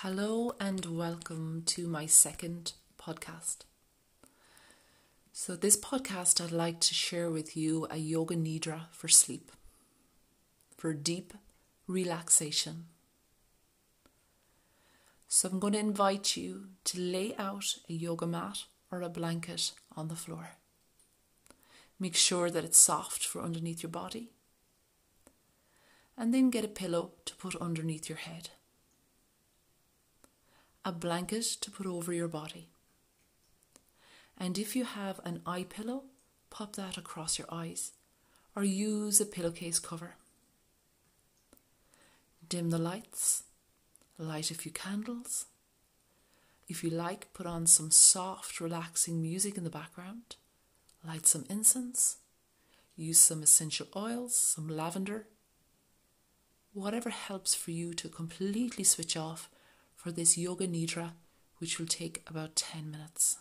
Hello and welcome to my second podcast. So, this podcast, I'd like to share with you a yoga nidra for sleep, for deep relaxation. So, I'm going to invite you to lay out a yoga mat or a blanket on the floor. Make sure that it's soft for underneath your body. And then get a pillow to put underneath your head a blanket to put over your body. And if you have an eye pillow, pop that across your eyes or use a pillowcase cover. Dim the lights, light a few candles. If you like, put on some soft, relaxing music in the background, light some incense, use some essential oils, some lavender. Whatever helps for you to completely switch off for this yoga nidra, which will take about 10 minutes.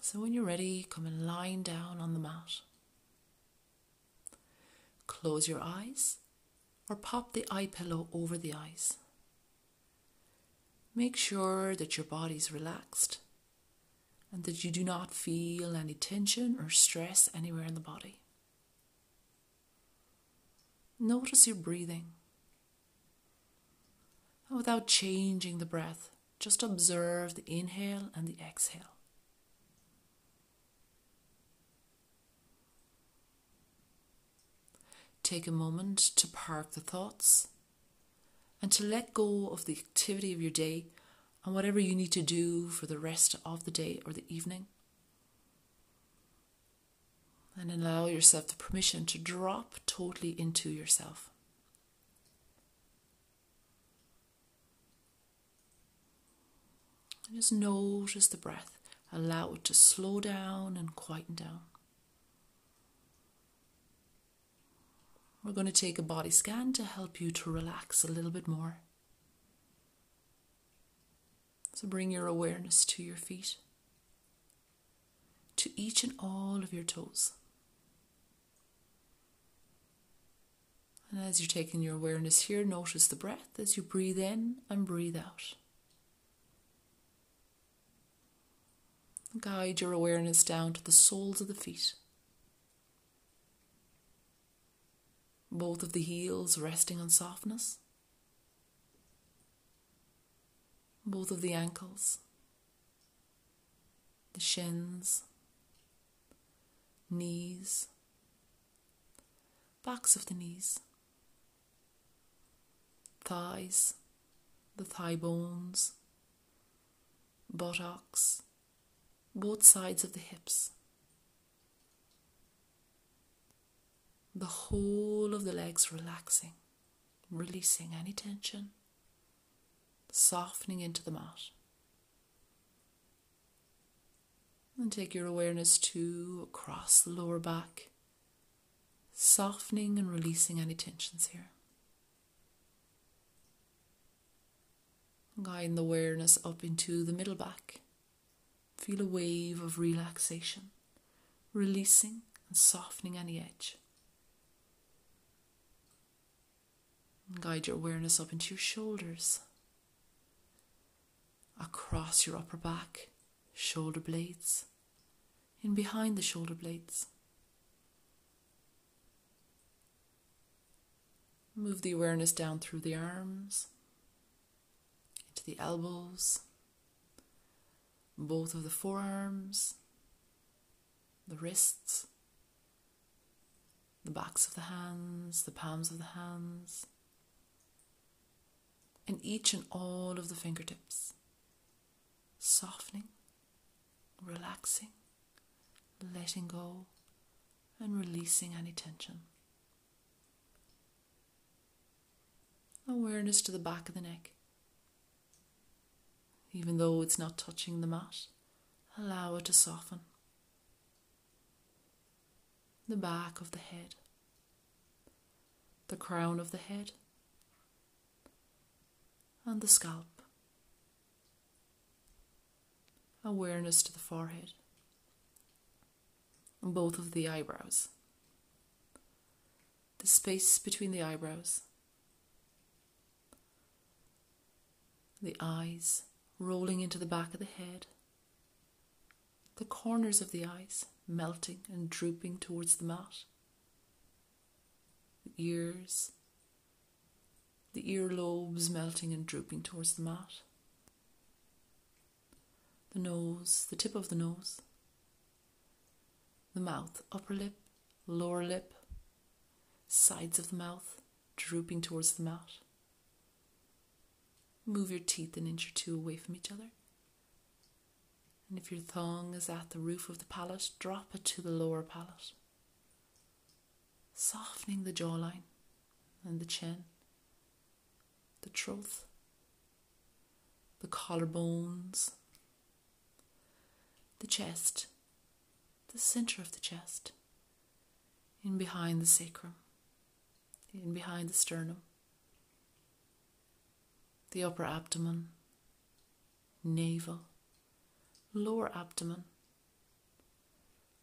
So, when you're ready, come and lie down on the mat. Close your eyes or pop the eye pillow over the eyes. Make sure that your body's relaxed and that you do not feel any tension or stress anywhere in the body. Notice your breathing without changing the breath, just observe the inhale and the exhale. Take a moment to park the thoughts and to let go of the activity of your day and whatever you need to do for the rest of the day or the evening. And allow yourself the permission to drop totally into yourself. And just notice the breath. Allow it to slow down and quieten down. We're going to take a body scan to help you to relax a little bit more. So bring your awareness to your feet, to each and all of your toes. And as you're taking your awareness here, notice the breath as you breathe in and breathe out. Guide your awareness down to the soles of the feet. Both of the heels resting on softness. Both of the ankles. The shins. Knees. Backs of the knees. Thighs. The thigh bones. Buttocks both sides of the hips. The whole of the legs relaxing, releasing any tension, softening into the mat. And take your awareness to across the lower back, softening and releasing any tensions here. Guiding the awareness up into the middle back Feel a wave of relaxation, releasing and softening any edge. And guide your awareness up into your shoulders, across your upper back, shoulder blades, in behind the shoulder blades. Move the awareness down through the arms, into the elbows both of the forearms, the wrists, the backs of the hands, the palms of the hands, and each and all of the fingertips, softening, relaxing, letting go, and releasing any tension. Awareness to the back of the neck even though it's not touching the mat. Allow it to soften. The back of the head, the crown of the head, and the scalp. Awareness to the forehead, and both of the eyebrows, the space between the eyebrows, the eyes rolling into the back of the head, the corners of the eyes melting and drooping towards the mat, the ears, the earlobes melting and drooping towards the mat, the nose, the tip of the nose, the mouth, upper lip, lower lip, sides of the mouth drooping towards the mat. Move your teeth an inch or two away from each other. And if your tongue is at the roof of the palate, drop it to the lower palate, softening the jawline and the chin, the throat, the collarbones, the chest, the center of the chest, in behind the sacrum, in behind the sternum, the upper abdomen, navel. Lower abdomen,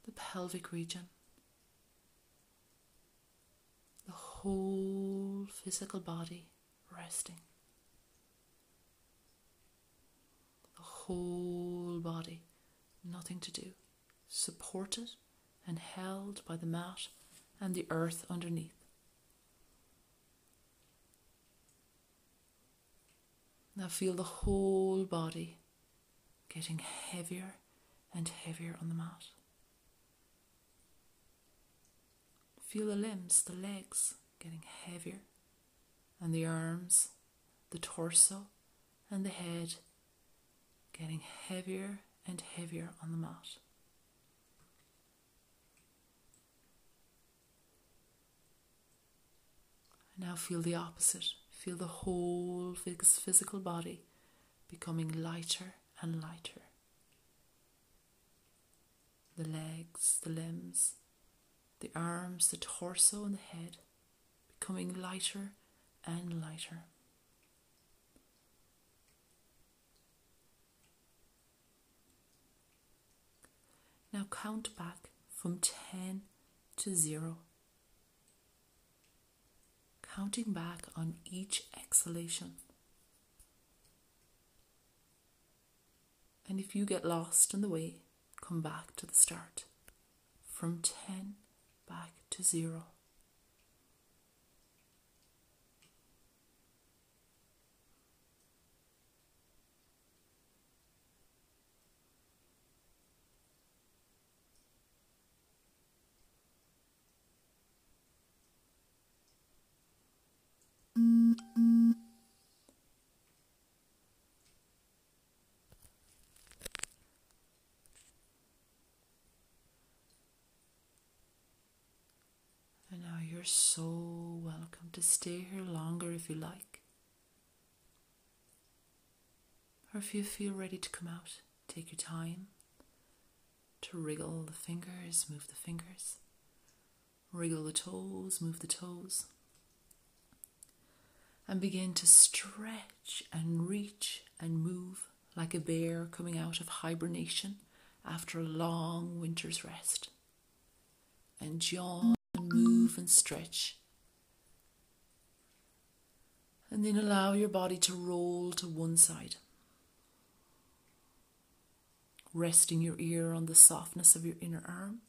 the pelvic region, the whole physical body resting. The whole body, nothing to do, supported and held by the mat and the earth underneath. Now feel the whole body getting heavier and heavier on the mat. Feel the limbs, the legs getting heavier, and the arms, the torso, and the head getting heavier and heavier on the mat. Now feel the opposite. Feel the whole physical body becoming lighter and lighter. The legs, the limbs, the arms, the torso, and the head becoming lighter and lighter. Now count back from 10 to 0. Counting back on each exhalation. And if you get lost in the way, come back to the start. From 10 back to 0. You're so welcome to stay here longer if you like. Or if you feel ready to come out, take your time to wriggle the fingers, move the fingers, wriggle the toes, move the toes, and begin to stretch and reach and move like a bear coming out of hibernation after a long winter's rest. And yawn move and stretch. And then allow your body to roll to one side, resting your ear on the softness of your inner arm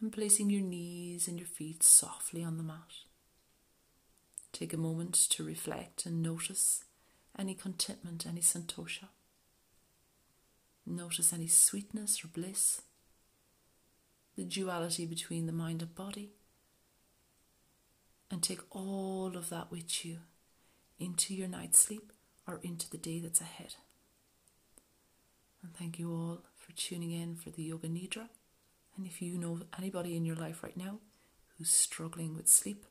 and placing your knees and your feet softly on the mat. Take a moment to reflect and notice any contentment, any santosha. Notice any sweetness or bliss the duality between the mind and body, and take all of that with you into your night's sleep or into the day that's ahead. And thank you all for tuning in for the Yoga Nidra. And if you know anybody in your life right now who's struggling with sleep,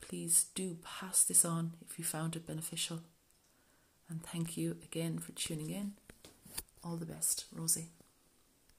please do pass this on if you found it beneficial. And thank you again for tuning in. All the best, Rosie.